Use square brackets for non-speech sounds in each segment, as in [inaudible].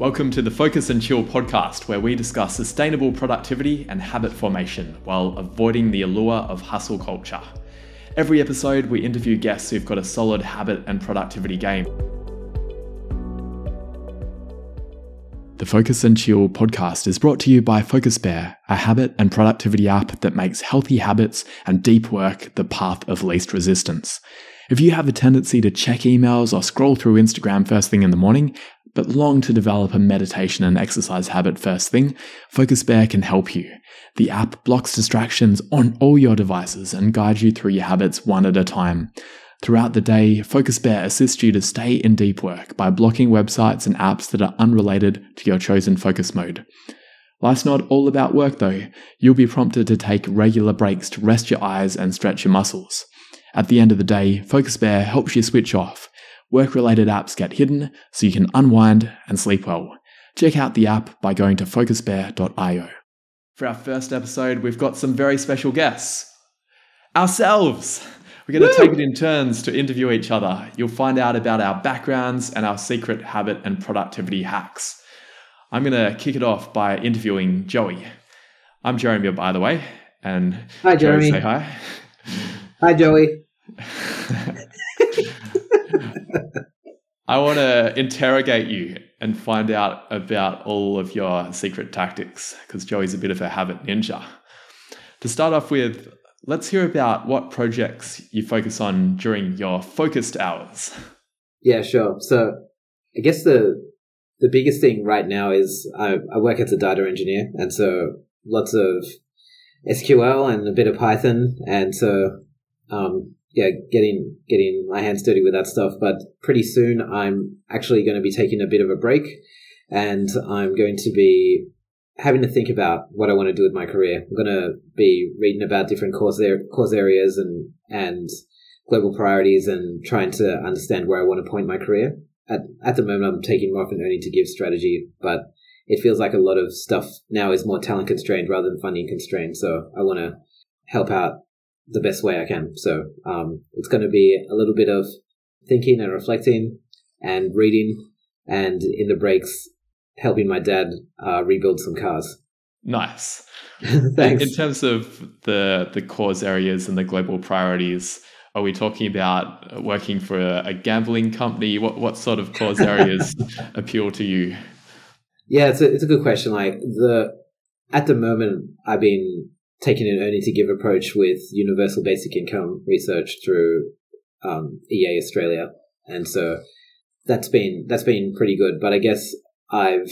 Welcome to the Focus and Chill podcast, where we discuss sustainable productivity and habit formation while avoiding the allure of hustle culture. Every episode, we interview guests who've got a solid habit and productivity game. The Focus and Chill podcast is brought to you by Focus Bear, a habit and productivity app that makes healthy habits and deep work the path of least resistance. If you have a tendency to check emails or scroll through Instagram first thing in the morning, but long to develop a meditation and exercise habit first thing, Focus Bear can help you. The app blocks distractions on all your devices and guides you through your habits one at a time. Throughout the day, Focus Bear assists you to stay in deep work by blocking websites and apps that are unrelated to your chosen focus mode. Life's not all about work though. You'll be prompted to take regular breaks to rest your eyes and stretch your muscles. At the end of the day, Focus Bear helps you switch off. Work related apps get hidden so you can unwind and sleep well. Check out the app by going to focusbear.io. For our first episode, we've got some very special guests. Ourselves! We're going to take it in turns to interview each other. You'll find out about our backgrounds and our secret habit and productivity hacks. I'm going to kick it off by interviewing Joey. I'm Jeremy, by the way. And hi, Jeremy. Joey, say hi. Hi, Joey. [laughs] I want to interrogate you and find out about all of your secret tactics because Joey's a bit of a habit ninja. To start off with, let's hear about what projects you focus on during your focused hours. Yeah, sure. So, I guess the the biggest thing right now is I, I work as a data engineer, and so lots of SQL and a bit of Python, and so um, yeah, getting getting my hands dirty with that stuff. But pretty soon, I'm actually going to be taking a bit of a break, and I'm going to be having to think about what I want to do with my career. I'm going to be reading about different course er- cause areas and and global priorities, and trying to understand where I want to point my career. At at the moment, I'm taking more of an earning to give strategy, but it feels like a lot of stuff now is more talent constrained rather than funding constrained. So I want to help out the best way I can. So um, it's going to be a little bit of thinking and reflecting and reading, and in the breaks, helping my dad uh, rebuild some cars. Nice. [laughs] Thanks. In terms of the the cause areas and the global priorities, are we talking about working for a, a gambling company? What what sort of [laughs] cause areas appeal to you? Yeah, it's a it's a good question. Like the at the moment, I've been taking an earning to give approach with universal basic income research through um, EA Australia, and so that's been that's been pretty good. But I guess I've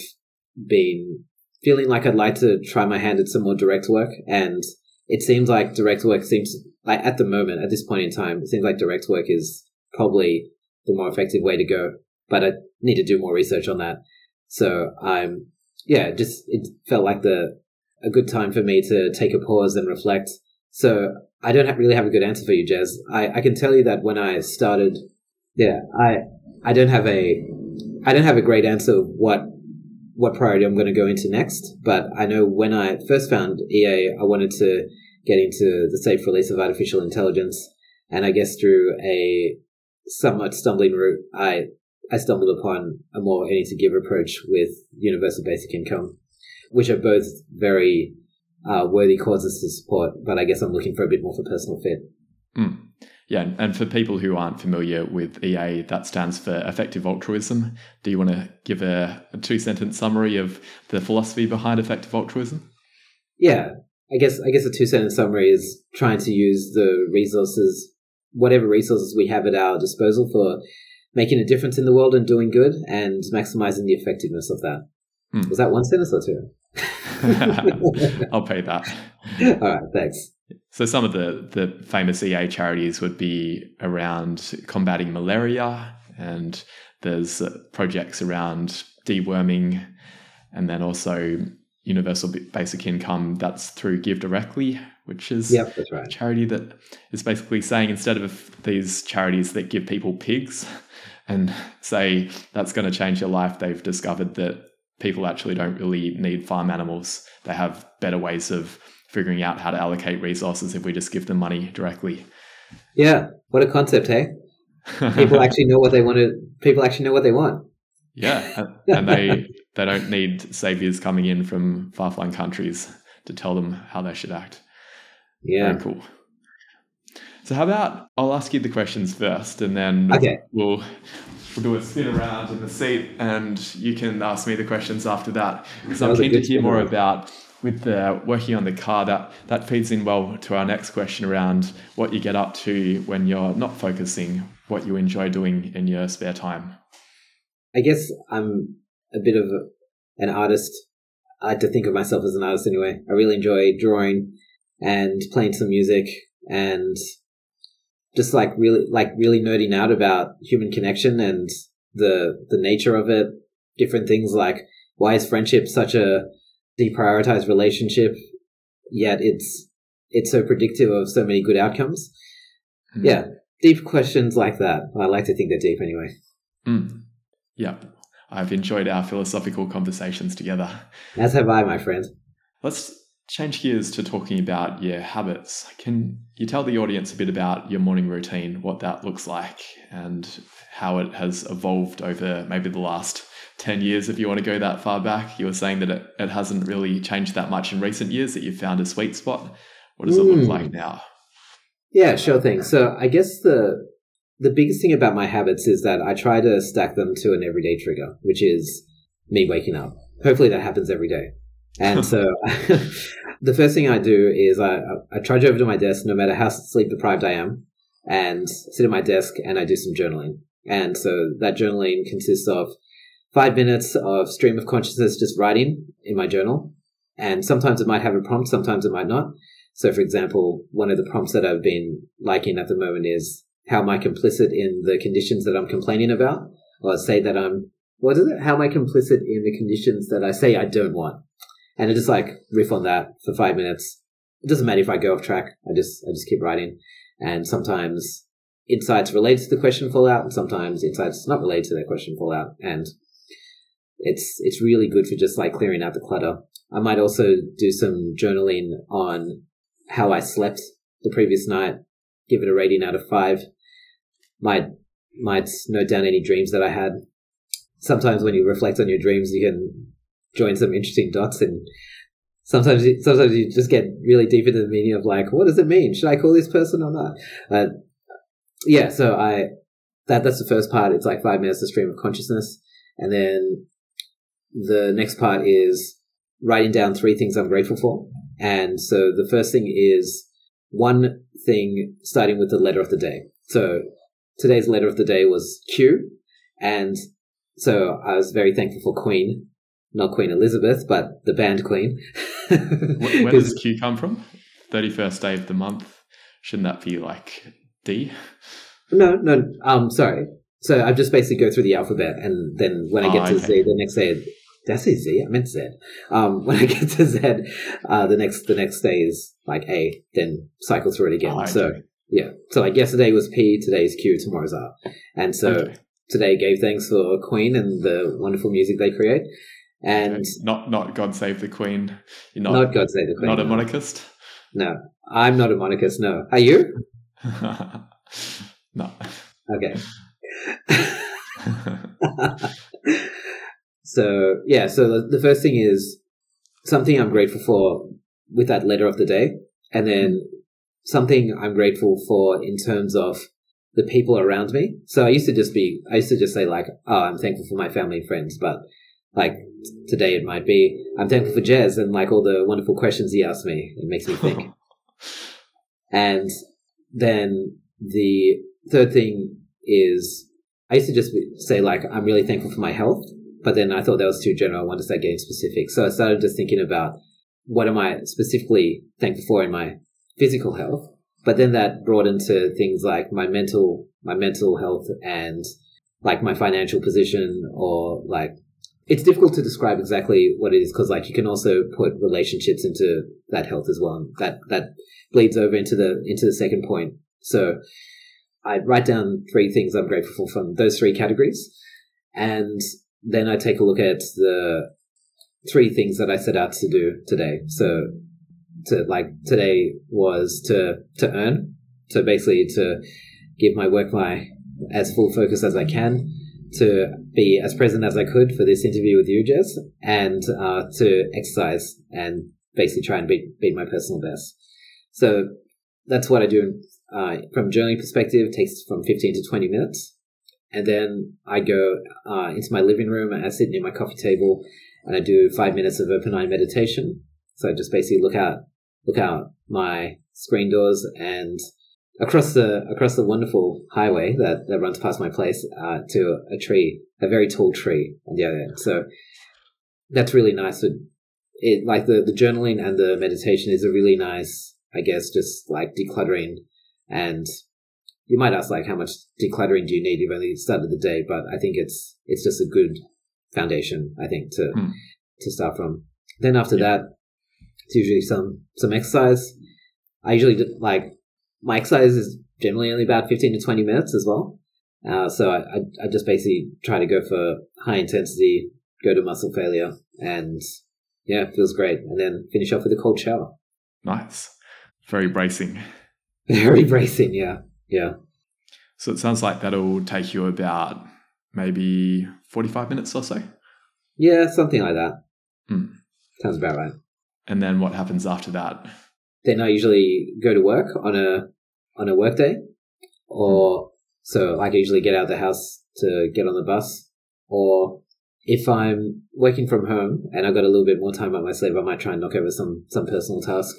been feeling like I'd like to try my hand at some more direct work, and it seems like direct work seems like at the moment at this point in time, it seems like direct work is probably the more effective way to go. But I need to do more research on that. So I'm yeah, just it felt like the a good time for me to take a pause and reflect. So I don't really have a good answer for you, Jez. I, I can tell you that when I started, yeah, I I don't have a I don't have a great answer of what what priority I'm going to go into next. But I know when I first found EA, I wanted to get into the safe release of artificial intelligence, and I guess through a somewhat stumbling route, I I stumbled upon a more earning to give approach with universal basic income which are both very uh, worthy causes to support. But I guess I'm looking for a bit more for personal fit. Mm. Yeah, and for people who aren't familiar with EA, that stands for effective altruism. Do you want to give a, a two sentence summary of the philosophy behind effective altruism? Yeah, I guess I guess a two sentence summary is trying to use the resources, whatever resources we have at our disposal for making a difference in the world and doing good, and maximizing the effectiveness of that. Mm. Was that one sentence or two? [laughs] I'll pay that. All right, thanks. So some of the the famous EA charities would be around combating malaria, and there's uh, projects around deworming, and then also universal basic income. That's through GiveDirectly, which is yep, that's right. a charity that is basically saying instead of these charities that give people pigs and [laughs] say that's going to change your life, they've discovered that people mm. actually don't really need farm animals. They have better ways of figuring out how to allocate resources if we just give them money directly. Yeah, what a concept, hey? People [laughs] actually know what they want to. People actually know what they want. Yeah, and they they don't need saviors coming in from far flung countries to tell them how they should act. Yeah. Very cool. So how about I'll ask you the questions first, and then Okay. we'll we'll do a spin around in the seat, and you can ask me the questions after that. Because I'm That was a keen to hear more about with the working on the car. That that feeds in well to our next question around what you get up to when you're not focusing, what you enjoy doing in your spare time. I guess I'm a bit of an artist. I like to think of myself as an artist anyway. I really enjoy drawing and playing some music and just like really like really nerding out about human connection and the the nature of it. Different things like why is friendship such a deprioritized relationship, yet it's it's so predictive of so many good outcomes. Hmm. Yeah, deep questions like that. I like to think they're deep anyway. Mm. Yeah. I've enjoyed our philosophical conversations together. As have I, my friend. Let's change gears to talking about your habits. Can you tell the audience a bit about your morning routine, what that looks like, and how it has evolved over maybe the last 10 years, if you want to go that far back? You were saying that it, it hasn't really changed that much in recent years, that you've found a sweet spot. What does it look Mm. like now? Yeah, sure thing. So I guess the the biggest thing about my habits is that I try to stack them to an everyday trigger, which is me waking up. Hopefully that happens every day. And so [laughs] the first thing I do is I, I trudge over to my desk, no matter how sleep deprived I am, and sit at my desk and I do some journaling. And so that journaling consists of five minutes of stream of consciousness just writing in my journal. And sometimes it might have a prompt, sometimes it might not. So, for example, one of the prompts that I've been liking at the moment is how am I complicit in the conditions that I'm complaining about? Or say that I'm, what is it? How am I complicit in the conditions that I say I don't want? And I just like riff on that for five minutes. It doesn't matter if I go off track. I just, I just keep writing. And sometimes insights related to the question fall out and sometimes insights not related to that question fall out. And it's, it's really good for just like clearing out the clutter. I might also do some journaling on how I slept the previous night, give it a rating out of five. Might might note down any dreams that I had. Sometimes when you reflect on your dreams, you can join some interesting dots, and sometimes you, sometimes you just get really deep into the meaning of like, what does it mean? Should I call this person or not? Uh, yeah, so I that that's the first part. It's like five minutes of stream of consciousness, and then the next part is writing down three things I'm grateful for. And so the first thing is one thing starting with the letter of the day. So today's letter of the day was Q. And so I was very thankful for Queen, not Queen Elizabeth, but the band Queen. Where, where [laughs] does Q come from? 31st day of the month. Shouldn't that be like D? no, no, um, sorry. So I just basically go through the alphabet and then when I Oh, get to okay. Z, the next day, did I say Z? I meant Z. Um, [laughs] when I get to Z, uh, the next, the next day is like A, then cycle through it again. Oh, So. Yeah. So like yesterday was P, today's Q, tomorrow's R. And so Okay. today gave thanks for Queen and the wonderful music they create. And Okay. not not God save the Queen. You're not, not God Save the Queen. not a no. monarchist. No. I'm not a monarchist, no. Are you? [laughs] no. Okay. [laughs] so yeah, so the, the first thing is something I'm grateful for with that letter of the day. And then something I'm grateful for in terms of the people around me. So I used to just be, I used to just say like, oh, I'm thankful for my family and friends, but like today it might be, I'm thankful for Jez and like all the wonderful questions he asked me. It makes me think. [laughs] and then the third thing is I used to just say like, I'm really thankful for my health, but then I thought that was too general. I wanted to start getting specific. So I started just thinking about what am I specifically thankful for in my physical health, but then that brought into things like my mental, my mental health and like my financial position or like, it's difficult to describe exactly what it is because like you can also put relationships into that health as well. And that, that bleeds over into the, into the second point. So I write down three things I'm grateful for from those three categories. And then I take a look at the three things that I set out to do today. So to like today was to to earn, so basically to give my work my as full focus as I can, to be as present as I could for this interview with you, Jez, and uh, to exercise and basically try and beat, beat my personal best. So that's what I do uh, from journaling perspective. takes from 15 to 20 minutes. And then I go uh, into my living room. and I sit near my coffee table and I do five minutes of open eye meditation. So I just basically look out, look out my screen doors and across the across the wonderful highway that, that runs past my place uh, to a tree, a very tall tree on the other end. So that's really nice. So it like the the journaling and the meditation is a really nice, I guess, just like decluttering. And you might ask like, how much decluttering do you need? You've only started the day, but I think it's it's just a good foundation. I think to hmm. to start from. Then after yeah. that, it's usually some some exercise. I usually do, like my exercise is generally only about 15 to 20 minutes as well. Uh, so I, I, I, just basically try to go for high intensity, go to muscle failure, and yeah, it feels great. And then finish off with a cold shower. Nice. Very bracing. [laughs] Very bracing, yeah. Yeah. So it sounds like that'll take you about maybe 45 minutes or so? Yeah, something like that. Mm. Sounds about right. And then what happens after that? Then I usually go to work on a on a work day, or so like I usually get out of the house to get on the bus, or if I'm working from home and I've got a little bit more time up my sleeve, I might try and knock over some some personal task.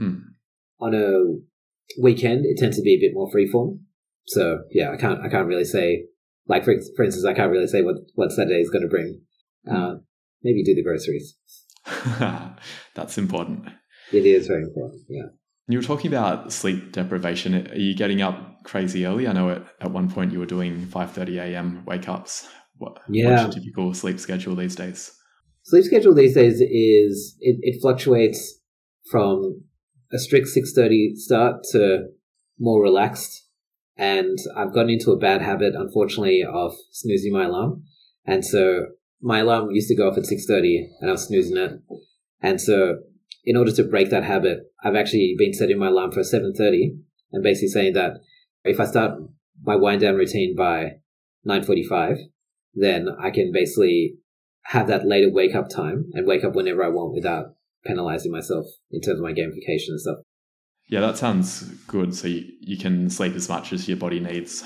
Mm. On a weekend, it tends to be a bit more freeform. So yeah, I can't I can't really say like for for instance, I can't really say what what Saturday is going to bring. Hmm. Uh, maybe do the groceries. [laughs] That's important. It is very important. Yeah. You were talking about sleep deprivation. Are you getting up crazy early? I know at, at one point you were doing 5.30 a.m. wake ups. What, yeah. what's your typical sleep schedule these days? Sleep schedule these days is, it, it fluctuates from a strict 6.30 start to more relaxed. And I've gotten into a bad habit, unfortunately, of snoozing my alarm. And so my alarm used to go off at 6.30 and I was snoozing it. And so in order to break that habit, I've actually been setting my alarm for 7.30 and basically saying that if I start my wind down routine by 9.45, then I can basically have that later wake up time and wake up whenever I want without penalizing myself in terms of my gamification and stuff. Yeah, that sounds good. So you, you can sleep as much as your body needs.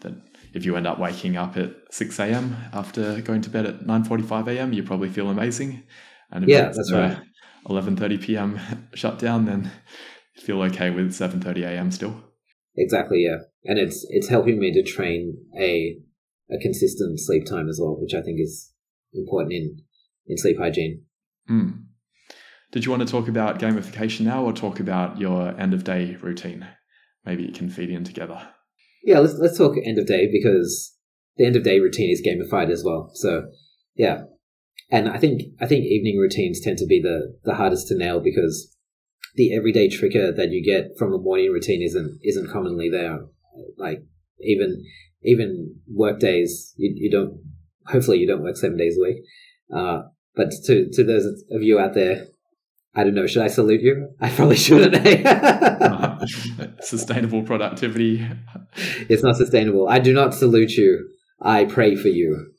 That if you end up waking up at 6 a.m. after going to bed at 9.45 a.m., you probably feel amazing. And yeah, that's right. 11:30 p.m. [laughs] shut down, then feel okay with 7:30 a.m. still. Exactly, yeah, and it's it's helping me to train a a consistent sleep time as well, which I think is important in in sleep hygiene. Mm. Did you want to talk about gamification now, or talk about your end of day routine? Maybe it can feed in together. Yeah, let's let's talk end of day because the end of day routine is gamified as well. So yeah, and I think I think evening routines tend to be the the hardest to nail because the everyday trigger that you get from a morning routine isn't isn't commonly there. Like even even work days, you, you don't. Hopefully, you don't work seven days a week. Uh, but to to those of you out there, I don't know. Should I salute you? I probably shouldn't. uh, [laughs] [laughs] sustainable productivity. It's not sustainable. I do not salute you. I pray for you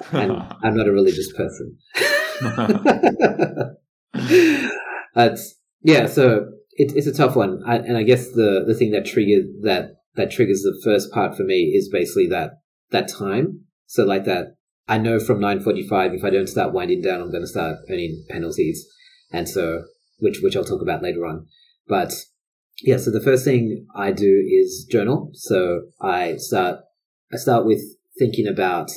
[laughs] I'm not a religious person. [laughs] That's yeah. So it, it's a tough one, I, and I guess the the thing that triggers that that triggers the first part for me is basically that that time. So like that, I know from nine forty five, if I don't start winding down, I'm going to start earning penalties, and so which which I'll talk about later on. But yeah, so the first thing I do is journal. So I start I start with thinking about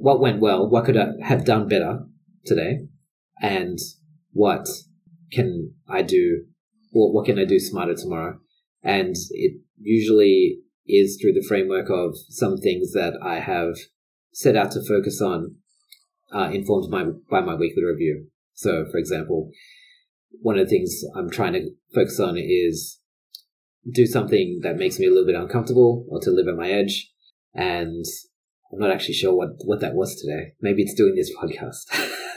what went well, what could I have done better today, and what can I do, or what can I do smarter tomorrow? And it usually is through the framework of some things that I have set out to focus on, uh, informed by, by my weekly review. So, for example, one of the things I'm trying to focus on is do something that makes me a little bit uncomfortable or to live at my edge and I'm not actually sure what, what that was today. Maybe it's doing this podcast.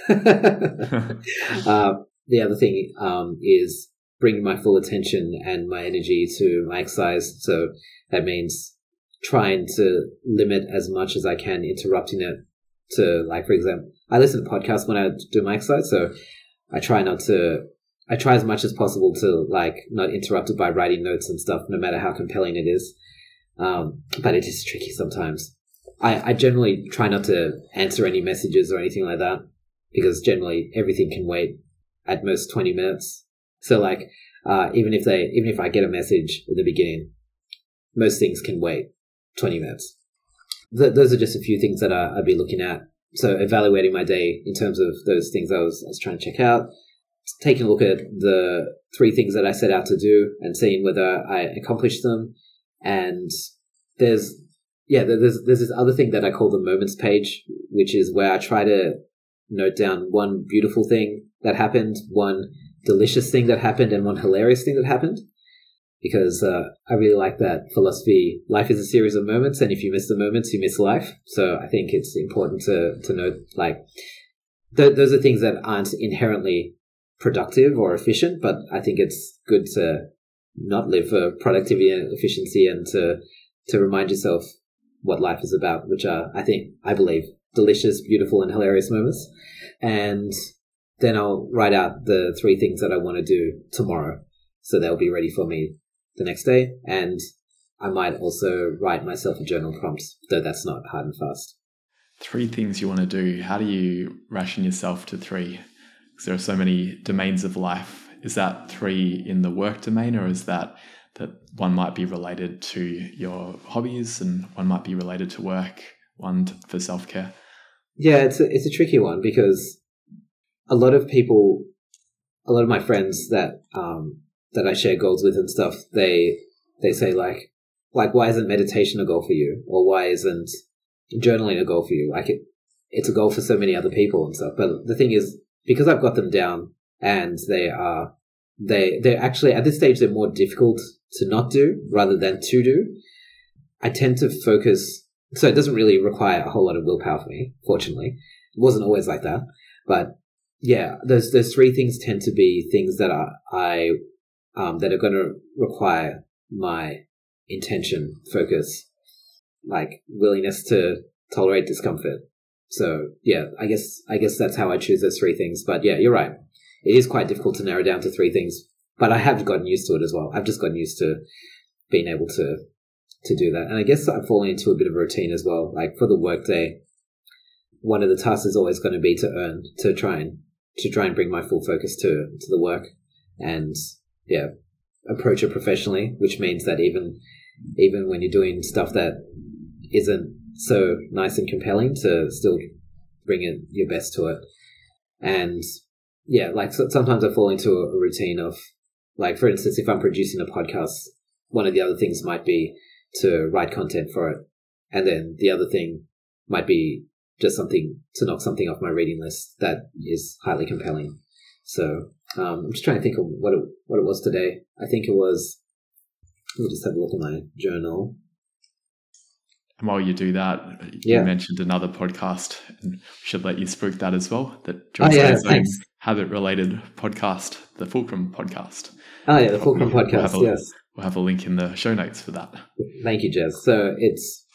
[laughs] uh, the other thing um, is bringing my full attention and my energy to my exercise. So that means trying to limit as much as I can interrupting it to like for example I listen to podcasts when I do my exercise, so I try not to I try as much as possible to like not interrupted by writing notes and stuff, no matter how compelling it is. Um, but it is tricky sometimes. I, I generally try not to answer any messages or anything like that because generally everything can wait at most 20 minutes. So like, uh, even if they, even if I get a message at the beginning, most things can wait 20 minutes. Th- those are just a few things that I, I'd be looking at. So evaluating my day in terms of those things I was, I was trying to check out, taking a look at the three things that I set out to do and seeing whether I accomplished them. And there's, yeah, there's, there's this other thing that I call the moments page, which is where I try to note down one beautiful thing that happened, one delicious thing that happened, and one hilarious thing that happened because uh, I really like that philosophy. Life is a series of moments, and if you miss the moments, you miss life. So I think it's important to to note like th- those are things that aren't inherently productive or efficient, but I think it's good to not live for productivity and efficiency, and to to remind yourself what life is about, which are I think I believe delicious, beautiful, and hilarious moments, and then I'll write out the three things that I want to do tomorrow so they'll be ready for me the next day. And I might also write myself a journal prompt, though that's not hard and fast. Three things you want to do. How do you ration yourself to three? Because there are so many domains of life. Is that three in the work domain, or is that that one might be related to your hobbies and one might be related to work, one for self care? Yeah, it's a, it's a tricky one because a lot of people, a lot of my friends that um, that I share goals with and stuff, they they say like like why isn't meditation a goal for you, or why isn't journaling a goal for you? Like it, it's a goal for so many other people and stuff. But the thing is, because I've got them down and they are they they're actually at this stage they're more difficult to not do rather than to do. I tend to focus, so it doesn't really require a whole lot of willpower for me. Fortunately, it wasn't always like that, but yeah, those those three things tend to be things that I, I um, that are going to require my intention, focus, like willingness to tolerate discomfort. So yeah, I guess I guess that's how I choose those three things. But yeah, you're right. It is quite difficult to narrow down to three things, but I have gotten used to it as well. I've just gotten used to being able to to do that, and I guess I've fallen into a bit of a routine as well. Like for the workday, one of the tasks is always going to be to earn to try and to try and bring my full focus to to the work, and yeah, approach it professionally, which means that even even when you're doing stuff that isn't so nice and compelling, to still bring it your best to it. And yeah, like sometimes I fall into a routine of like, for instance, if I'm producing a podcast, one of the other things might be to write content for it, and then the other thing might be just something to knock something off my reading list that is highly compelling. So um, I'm just trying to think of what it, what it was today. I think it was. Let me just have a look at my journal. And while you do that, you mentioned another podcast, and should let you spook that as well. That John's oh, yeah, habit-related podcast, the Fulcrum podcast. Oh yeah, the Fulcrum we'll, podcast. We'll a, yes, we'll have a link in the show notes for that. Thank you, Jez. So it's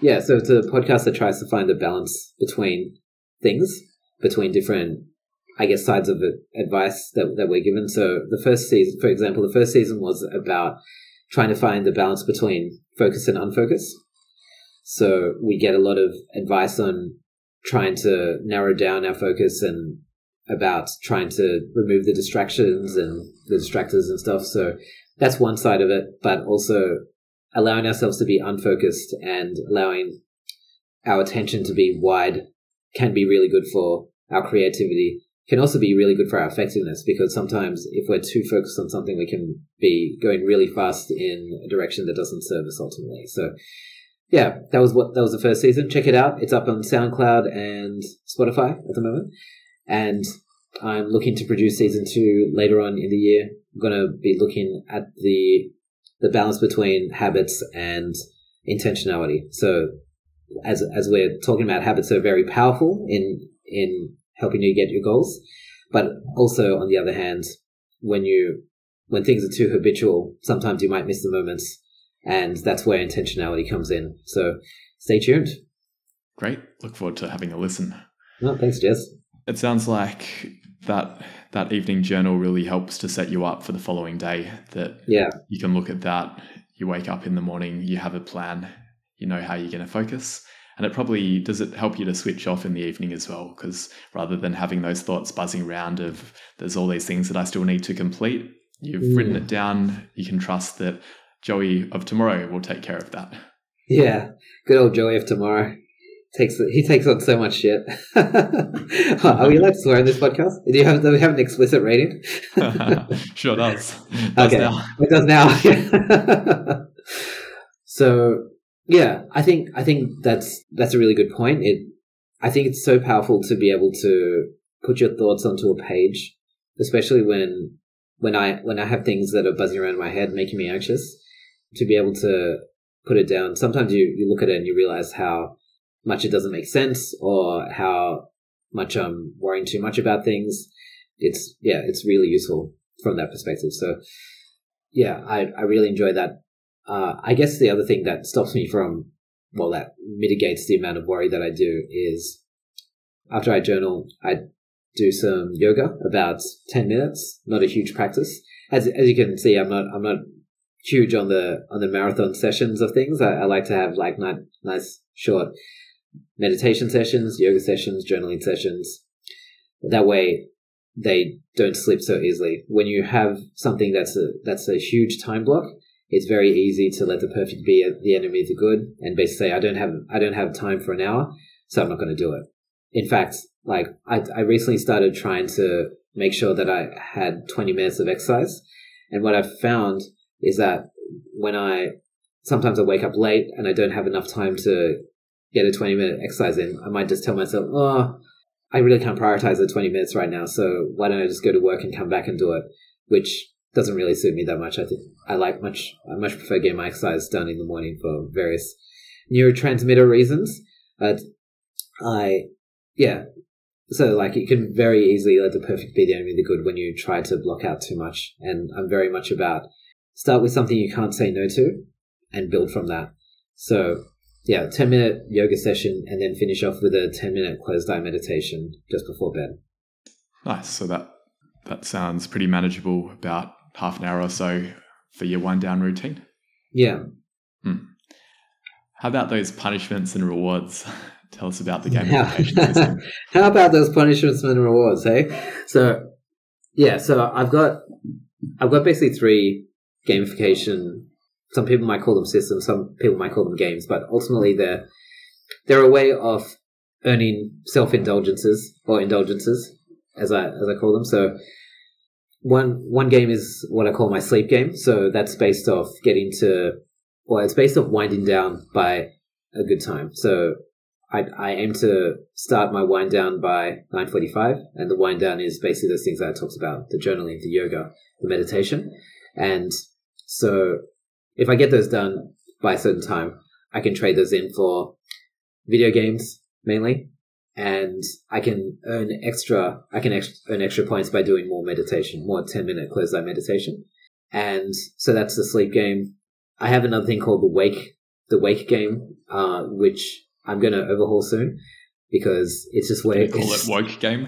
yeah, so it's a podcast that tries to find the balance between things, between different I guess, sides of the advice that, that we're given. So the first season, for example, the first season was about trying to find the balance between focus and unfocus. So we get a lot of advice on trying to narrow down our focus and about trying to remove the distractions and the distractors and stuff. So that's one side of it, but also allowing ourselves to be unfocused and allowing our attention to be wide can be really good for our creativity can also be really good for our effectiveness because sometimes if we're too focused on something, we can be going really fast in a direction that doesn't serve us ultimately. So, yeah, that was what that was the first season. Check it out. It's up on SoundCloud and Spotify at the moment, and I'm looking to produce season two later on in the year. I'm going to be looking at the the balance between habits and intentionality. So, as as we're talking about habits, are very powerful in in helping you get your goals. But also, on the other hand, when you when things are too habitual, sometimes you might miss the moments and that's where intentionality comes in. So stay tuned. Great. Look forward to having a listen. Oh, thanks, Jez. It sounds like that that evening journal really helps to set you up for the following day. That yeah, you can look at that. You wake up in the morning, you have a plan, you know how you're going to focus, and it probably does it help you to switch off in the evening as well. Because rather than having those thoughts buzzing around of there's all these things that I still need to complete, you've mm. written it down. You can trust that Joey of tomorrow will take care of that. Yeah, good old Joey of tomorrow takes he takes on so much shit. [laughs] Are we allowed to swear in this podcast? Do you have do we have an explicit rating? [laughs] sure does. [laughs] does okay, now. it does now. so yeah, I think I think that's that's a really good point. It I think it's so powerful to be able to put your thoughts onto a page, especially when when I when I have things that are buzzing around in my head, making me anxious. To be able to put it down. Sometimes you, you look at it and you realize how much it doesn't make sense or how much I'm worrying too much about things. It's yeah, it's really useful from that perspective. So yeah, I I really enjoy that. Uh, I guess the other thing that stops me from well, that mitigates the amount of worry that I do is after I journal, I do some yoga about ten minutes. Not a huge practice, as as you can see. I'm not I'm not huge on the on the marathon sessions of things. I, I like to have like nice, nice short meditation sessions, yoga sessions, journaling sessions. That way, they don't slip so easily. When you have something that's a that's a huge time block, it's very easy to let the perfect be the enemy of the good, and basically say, "I don't have I don't have time for an hour, so I'm not going to do it." In fact, like I, I recently started trying to make sure that I had 20 minutes of exercise, and what I've found is that when I sometimes I wake up late and I don't have enough time to get a 20 minute exercise in, I might just tell myself, oh, I really can't prioritize the 20 minutes right now. So why don't I just go to work and come back and do it? Which doesn't really suit me that much. I think I like much, I much prefer getting my exercise done in the morning for various neurotransmitter reasons. But I, yeah. So like it can very easily let the perfect be the enemy of the good when you try to block out too much. And I'm very much about start with something you can't say no to and build from that. So yeah, 10 minute yoga session and then finish off with a 10 minute closed eye meditation just before bed. Nice. So that that sounds pretty manageable, about half an hour or so for your wind down routine. Yeah. Hmm. How about those punishments and rewards? [laughs] Tell us about the gamification [laughs] How about those punishments and rewards, hey? So yeah, so I've got I've got basically three gamification some people might call them systems, some people might call them games, but ultimately they're they're a way of earning self indulgences or indulgences, as I as I call them. So one one game is what I call my sleep game. So that's based off getting to well, it's based off winding down by a good time. So I, I aim to start my wind down by 9.45 and the wind down is basically those things that I talked about, the journaling, the yoga, the meditation. And so if I get those done by a certain time, I can trade those in for video games mainly, and I can earn extra. I can ex- earn extra points by doing more meditation, more ten minute closed eye meditation, and so that's the sleep game. I have another thing called the wake, the wake game, uh, which I'm going to overhaul soon because it's just way. [laughs] Call it woke game.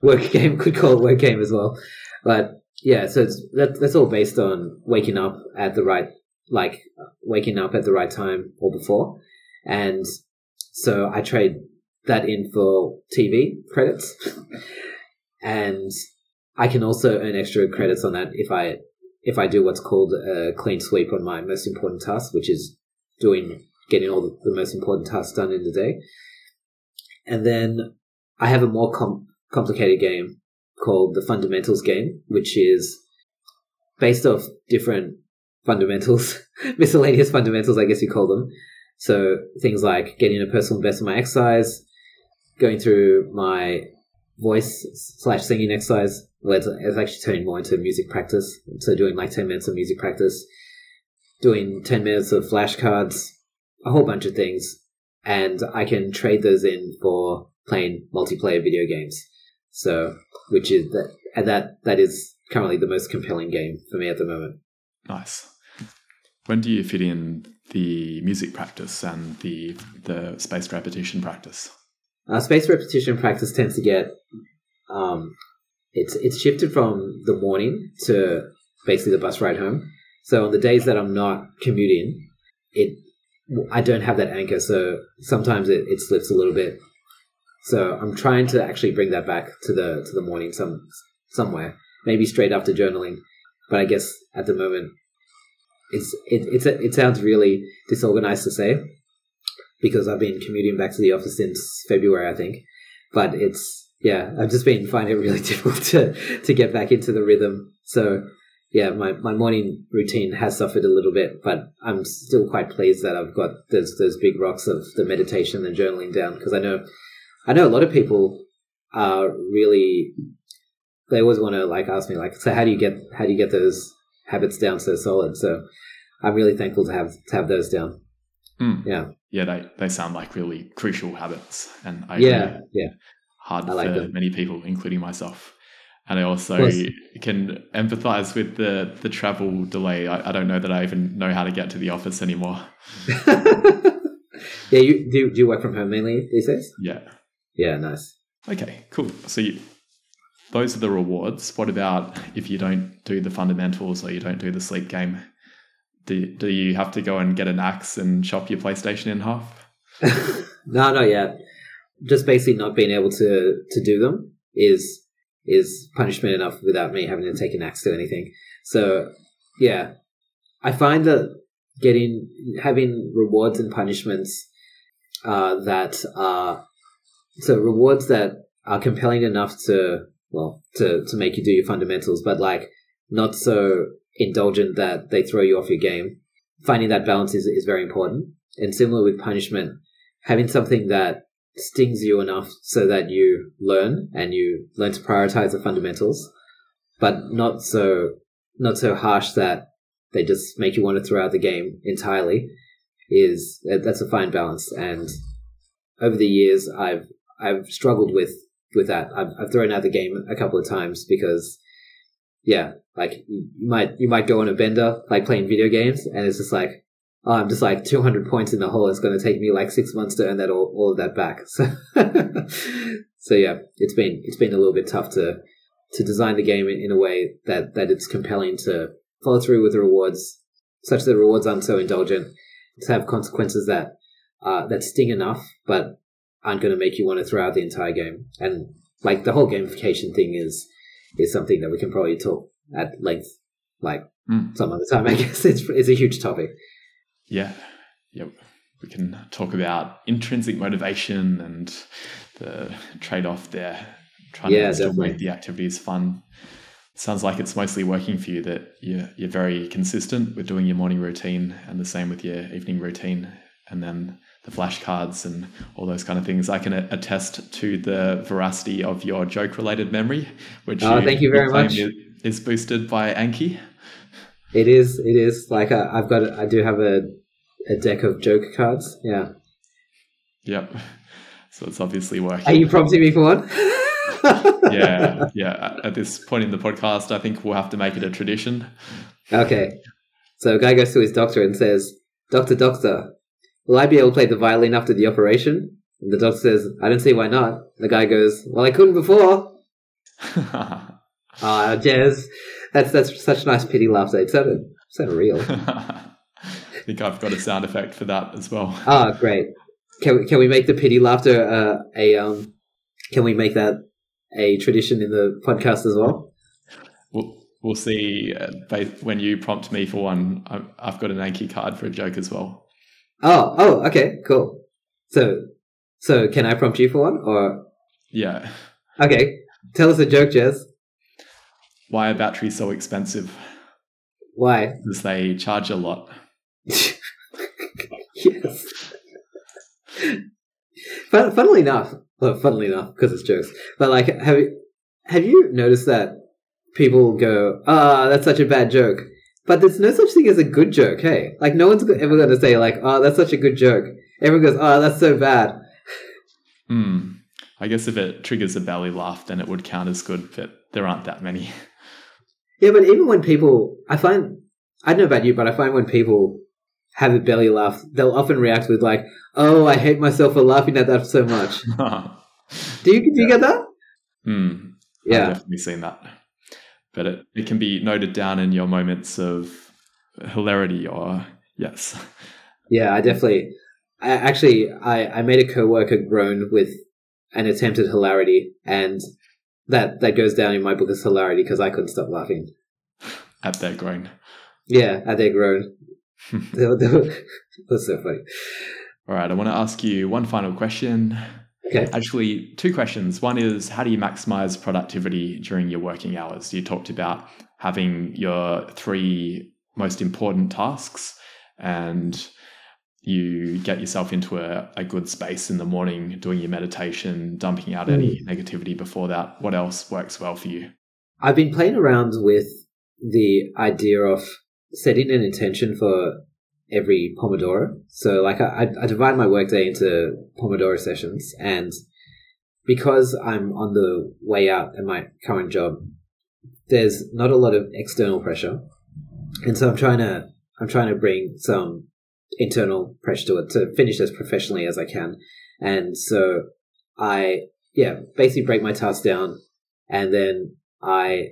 Work game could call it work game as well, but yeah, so it's that, that's all based on waking up at the right like waking up at the right time or before. And so I trade that in for TV credits. [laughs] and I can also earn extra credits on that if I if I do what's called a clean sweep on my most important task, which is doing getting all the, most important tasks done in the day. And then I have a more com- complicated game called the fundamentals game, which is based off different fundamentals, [laughs] miscellaneous fundamentals, I guess you call them. So things like getting a personal best in my exercise, going through my voice slash singing exercise, where it's, actually turning more into music practice. So doing like 10 minutes of music practice, doing 10 minutes of flashcards, a whole bunch of things. And I can trade those in for playing multiplayer video games. So, which is that, and that, that is currently the most compelling game for me at the moment. Nice. When do you fit in the music practice and the the spaced repetition practice? Uh, spaced repetition practice tends to get um, it's it's shifted from the morning to basically the bus ride home. So on the days that I'm not commuting, it I don't have that anchor, so sometimes it, it slips a little bit. So I'm trying to actually bring that back to the to the morning some somewhere, maybe straight after journaling. But I guess at the moment, it's it it's a, it sounds really disorganized to say because I've been commuting back to the office since February, I think. But it's yeah, I've just been [laughs] finding it really [laughs] difficult to to get back into the rhythm. So yeah, my, my morning routine has suffered a little bit, but I'm still quite pleased that I've got those those big rocks of the meditation and journaling down because I know I know a lot of people are really they always want to like ask me like so how do you get how do you get those habits down so solid so I'm really thankful to have to have those down. Mm. Yeah, yeah, they they sound like really crucial habits, and I yeah yeah hard like for them. many people, including myself. And I also can empathize with the the travel delay. I, I don't know that I even know how to get to the office anymore. [laughs] yeah, you do, do you work from home mainly these days? Yeah. Yeah, nice. Okay, cool. So you, those are the rewards. What about if you don't do the fundamentals or you don't do the sleep game? Do, do you have to go and get an axe and chop your PlayStation in half? [laughs] no, not yet. Just basically not being able to to do them is is punishment enough without me having to take an axe to anything. So yeah, I find that getting having rewards and punishments uh, that are so rewards that are compelling enough to well to to make you do your fundamentals, but like not so indulgent that they throw you off your game. Finding that balance is is very important. And similar with punishment, having something that stings you enough so that you learn and you learn to prioritize the fundamentals, but not so not so harsh that they just make you want to throw out the game entirely. Is that's a fine balance. And over the years, I've I've struggled with with that. I've, I've thrown out the game a couple of times because, yeah, like you might you might go on a bender like playing video games, and it's just like, oh, I'm just like 200 points in the hole. It's going to take me like six months to earn that all, all of that back. [laughs] So, so yeah, it's been it's been a little bit tough to to design the game in, a way that that it's compelling to follow through with the rewards, such that rewards aren't so indulgent, to have consequences that uh, that sting enough, but aren't going to make you want to throw out the entire game. And like the whole gamification thing is is something that we can probably talk at length, like Mm. some other time. I [laughs] guess it's it's a huge topic. Yeah. Yep. We can talk about intrinsic motivation and the trade off there, trying Yeah, to still definitely. make the activities fun. Sounds like it's mostly working for you that you're, you're very consistent with doing your morning routine and the same with your evening routine. And then the flashcards and all those kind of things. I can a- attest to the veracity of your joke related memory, which Oh, thank you very much. i- is boosted by Anki. It is. It is like uh, I've got. I do have a a deck of joke cards. Yeah. Yep. So it's obviously working. Are you prompting me for one? [laughs] yeah, [laughs] yeah. At this point in the podcast, I think we'll have to make it a tradition. Okay. So a guy goes to his doctor and says, Doctor, doctor, will I be able to play the violin after the operation? And the doctor says, I don't see why not. The guy goes, Well, I couldn't before. [laughs] Ah, Jez. That's that's such nice pity laughter. It sounded, sounded real. I [laughs] think I've got a sound effect for that as well. Ah, great. Can we, can we make the pity laughter uh, a um? Can we make that a tradition in the podcast as well? We'll, we'll see uh, when you prompt me for one. I've got an Anki card for a joke as well. Oh, oh, okay, cool. So, so can I prompt you for one, or Yeah. okay? Tell us a joke, Jez. Why are batteries so expensive? Why? Because they charge a lot. [laughs] yes. Fun, funnily enough, well, funnily enough, because it's jokes. But like, have you have you noticed that people go, "Ah, that's such a bad joke," but there's no such thing as a good joke. Hey, like, no one's ever going to say like, "Oh, that's such a good joke." Everyone goes, "Oh, that's so bad." [laughs] Hmm. I guess if it triggers a belly laugh, then it would count as good, but there aren't that many. [laughs] Yeah, but even when people, I find I don't know about you, but I find when people have a belly laugh, they'll often react with like, "Oh, I hate myself for laughing at that so much." [laughs] do you do you get that? Mm, Yeah. I've definitely seen that. But it, it can be noted down in your moments of hilarity or yes. Yeah, I definitely. I actually, I, I made a coworker groan with an attempted hilarity, and that that goes down in my book as hilarity because I couldn't stop laughing. At their groan. Yeah, at their groan. [laughs] [laughs] That's so funny. All right, I want to ask you one final question. Okay. Actually, two questions. One is how do you maximize productivity during your working hours? You talked about having your three most important tasks and you get yourself into a, a good space in the morning, doing your meditation, dumping out any hmm. negativity before that. What else works well for you? I've been playing around with the idea of setting an intention for every Pomodoro. So, like, I, I divide my workday into Pomodoro sessions, and because I'm on the way out at my current job, there's not a lot of external pressure, and so I'm trying to I'm trying to bring some internal pressure to it to finish as professionally as I can, and so I yeah basically break my tasks down, and then I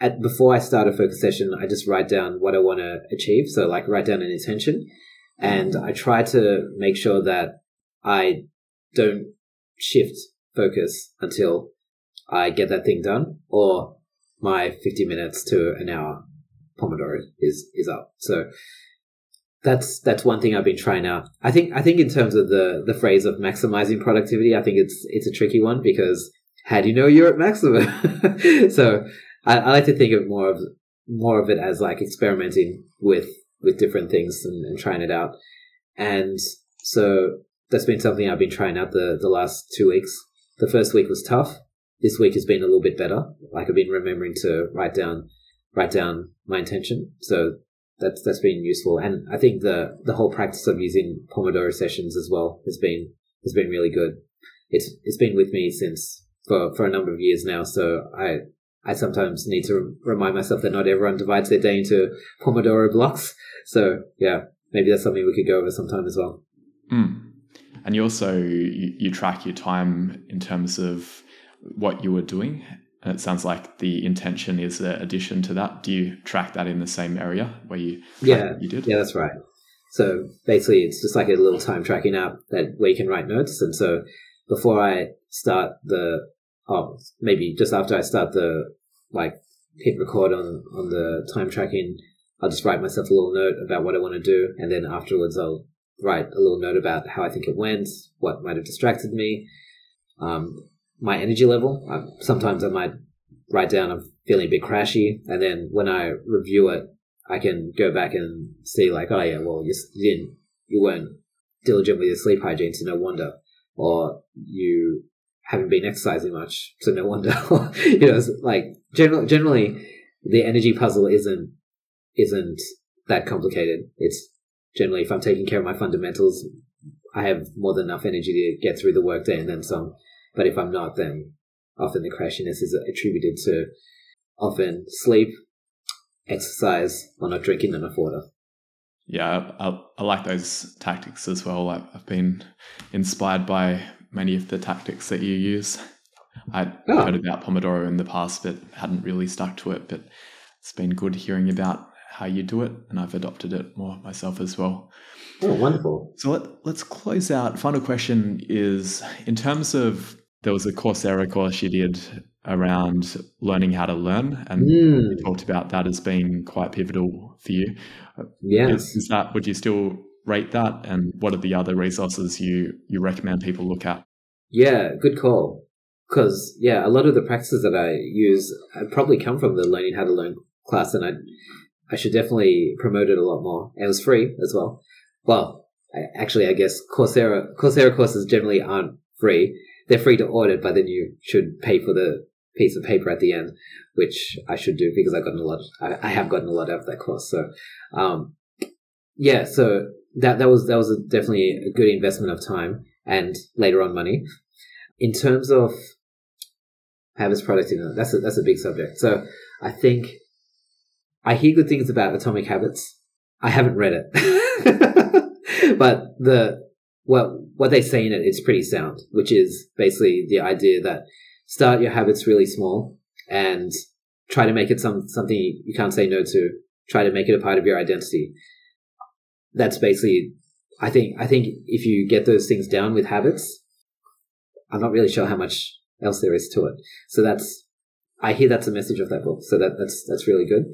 at before I start a focus session, I just write down what I want to achieve. So like write down an intention, and I try to make sure that I don't shift focus until I get that thing done, or my fifty minutes to an hour Pomodoro is is up. So that's that's one thing I've been trying out. I think I think in terms of the the phrase of maximizing productivity, I think it's it's a tricky one because how do you know you're at maximum? [laughs] so I, I like to think of more of more of it as like experimenting with with different things and, and trying it out. And so that's been something I've been trying out the the last two weeks. The first week was tough. This week has been a little bit better. Like I've been remembering to write down write down my intention. So that's that's been useful. And I think the the whole practice of using Pomodoro sessions as well has been has been really good. It's it's been with me since for for a number of years now. So I I sometimes need to remind myself that not everyone divides their day into Pomodoro blocks. So yeah, maybe that's something we could go over sometime as well. Mm. And you also you, you track your time in terms of what you were doing. And it sounds like the intention is an addition to that. Do you track that in the same area where you Yeah, you did? Yeah, that's right. So basically, it's just like a little time tracking app that where you can write notes. And so before I start the, oh, maybe just after I start the like hit record on on the time tracking, I'll just write myself a little note about what I want to do, and then afterwards I'll write a little note about how I think it went, what might have distracted me, um, my energy level. Um, sometimes I might write down I'm feeling a bit crashy, and then when I review it, I can go back and see like, oh yeah, well you didn't, you weren't diligent with your sleep hygiene, so no wonder, or you haven't been exercising much, so no wonder. [laughs] you know, it's like generally, generally, the energy puzzle isn't isn't that complicated. It's generally if I'm taking care of my fundamentals, I have more than enough energy to get through the workday and then some. But if I'm not, then often the crashiness is attributed to often sleep, exercise, or not drinking enough water. Yeah, I, I like those tactics as well. I've been inspired by many of the tactics that you use. I'd Oh. heard about Pomodoro in the past, but hadn't really stuck to it. But it's been good hearing about how you do it, and I've adopted it more myself as well. Oh, wonderful. So let, let's close out. Final question is in terms of there was a Coursera course you did around learning how to learn, and Mm, you talked about that as being quite pivotal for you. yes. Is, is that would you still rate that? And what are the other resources you you recommend people look at? Yeah, good call. Because yeah, a lot of the practices that I use uh, probably come from the learning how to learn class, and I I should definitely promote it a lot more. And it was free as well. Well, I, actually, I guess Coursera Coursera courses generally aren't free. They're free to audit, but then you should pay for the piece of paper at the end, which I should do because I've gotten a lot. I, I have gotten a lot out of that course. So, um, yeah, so that that was that was definitely a good investment of time and later on money. In terms of habits productivity, that's a, that's a big subject. So I think I hear good things about Atomic Habits. I haven't read it, [laughs] but the well, what they say in it is pretty sound, which is basically the idea that start your habits really small and try to make it some something you can't say no to. Try to make it a part of your identity. That's basically, I think. I think if you get those things down with habits, I'm not really sure how much else there is to it. So that's, I hear that's a message of that book. So that that's that's really good.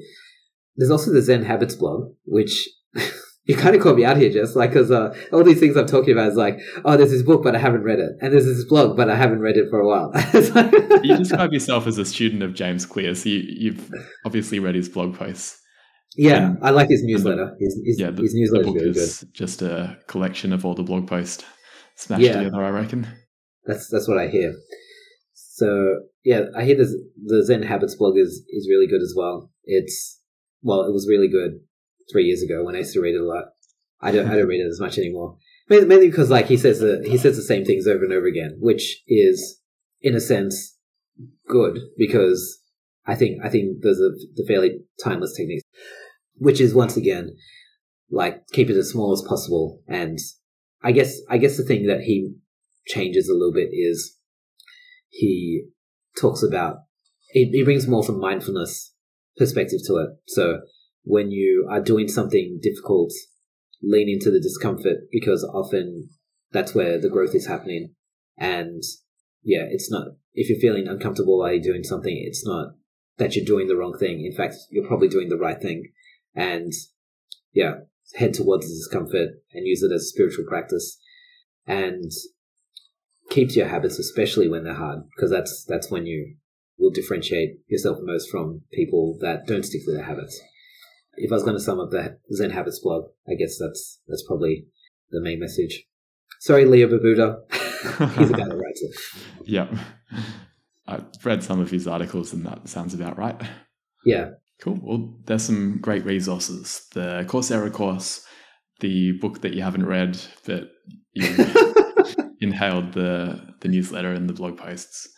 There's also the Zen Habits blog, which [laughs] you kind of caught me out here, just like because uh, all these things I'm talking about is like, oh, there's this book, but I haven't read it, and there's this blog, but I haven't read it for a while. [laughs] you describe yourself as a student of James Clear, so you, you've obviously read his blog posts. Yeah, and, I like his newsletter. The, his, his, yeah, the, his newsletter is good. Just a collection of all the blog posts smashed yeah. together, I reckon. That's that's what I hear. So yeah, I hear this, the Zen Habits blog is is really good as well. It's well, it was really good three years ago when I used to read it a lot. I don't I don't read it as much anymore. Mainly because like he says the, he says the same things over and over again, which is in a sense good because I think I think there's a the fairly timeless techniques, which is once again like keep it as small as possible. And I guess I guess the thing that he changes a little bit is he talks about he, he brings more from mindfulness perspective to it. So when you are doing something difficult, lean into the discomfort because often that's where the growth is happening. And yeah, it's not, if you're feeling uncomfortable while you're doing something, it's not that you're doing the wrong thing. In fact, you're probably doing the right thing. And yeah, head towards the discomfort and use it as a spiritual practice. And keeps your habits, especially when they're hard, because that's, that's when you will differentiate yourself most from people that don't stick to their habits. If I was going to sum up the Zen Habits blog, I guess that's that's probably the main message. Sorry, Leo Babauta. [laughs] He's the guy that writes [laughs] it. Yep. I've read some of his articles and that sounds about right. Yeah. Cool. Well, there's some great resources. The Coursera course, the book that you haven't read, but you [laughs] inhaled the, the newsletter and the blog posts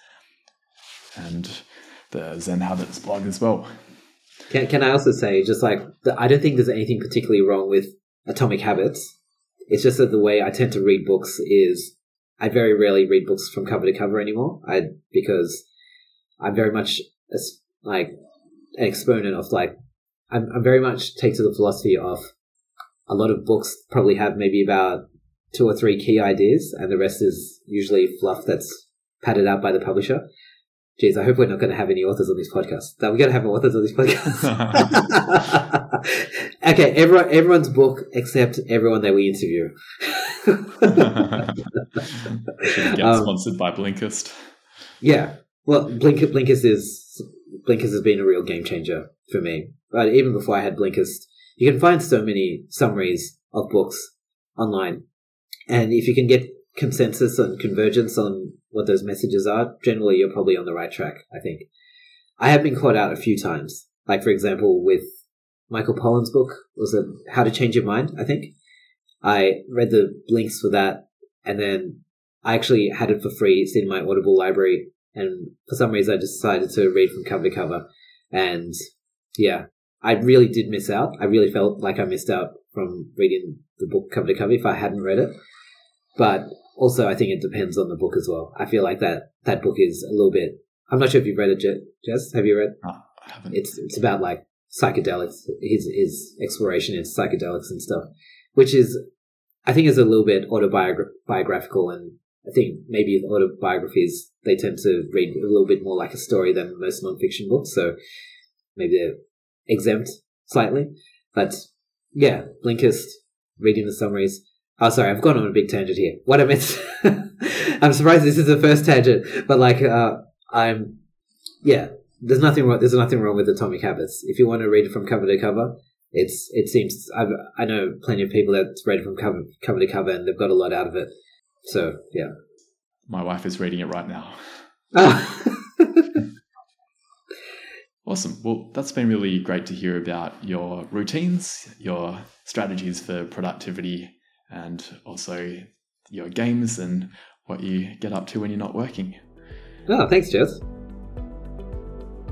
and the Zen Habits blog as well. Can, can I also say, just like, the, I don't think there's anything particularly wrong with Atomic Habits. It's just that the way I tend to read books is I very rarely read books from cover to cover anymore. I because I'm very much like an exponent of like I'm, I'm very much take to the philosophy of a lot of books probably have maybe about two or three key ideas, and the rest is usually fluff that's padded out by the publisher. Jeez, I hope we're not going to have any authors on this podcast. That we're going to have authors on this podcast. [laughs] [laughs] okay, everyone, everyone's book except everyone that we interview. [laughs] get um, sponsored by Blinkist. Yeah, well, Blink, Blinkist is Blinkist has been a real game changer for me. But even before I had Blinkist, you can find so many summaries of books online, and if you can get consensus and convergence on what those messages are, generally you're probably on the right track, I think. I have been caught out a few times. Like, for example, with Michael Pollan's book, was it How to Change Your Mind, I think? I read the links for that, and then I actually had it for free. It's in my Audible library, and for some reason I just decided to read from cover to cover. And yeah, I really did miss out. I really felt like I missed out from reading the book cover to cover if I hadn't read it. But also, I think it depends on the book as well. I feel like that that book is a little bit. I'm not sure if you've read it, Jez. Have you read? Oh, I haven't. It's it's about like psychedelics, his his exploration in psychedelics and stuff, which is I think is a little bit autobiographical, and I think maybe autobiographies they tend to read a little bit more like a story than most nonfiction books, so maybe they're exempt slightly. But yeah, Blinkist, reading the summaries, Oh, sorry, I've gone on a big tangent here. What I meant, [laughs] I'm surprised this is the first tangent, but like, uh, I'm, yeah, there's nothing wrong. There's nothing wrong with Atomic Habits. If you want to read it from cover to cover, it's it seems I've, I know plenty of people that's read it from cover cover to cover, and they've got a lot out of it. So yeah, my wife is reading it right now. [laughs] awesome. Well, that's been really great to hear about your routines, your strategies for productivity and also your games and what you get up to when you're not working. Oh, thanks, Jez.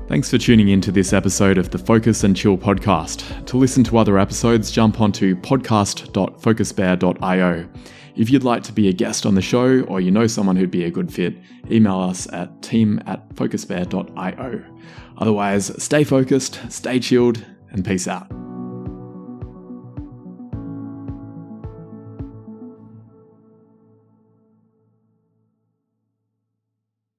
Thanks for tuning in to this episode of the Focus and Chill podcast. To listen to other episodes, jump onto podcast.focusbear.io. If you'd like to be a guest on the show or you know someone who'd be a good fit, email us at team at focusbear.io. Otherwise, stay focused, stay chilled, and peace out.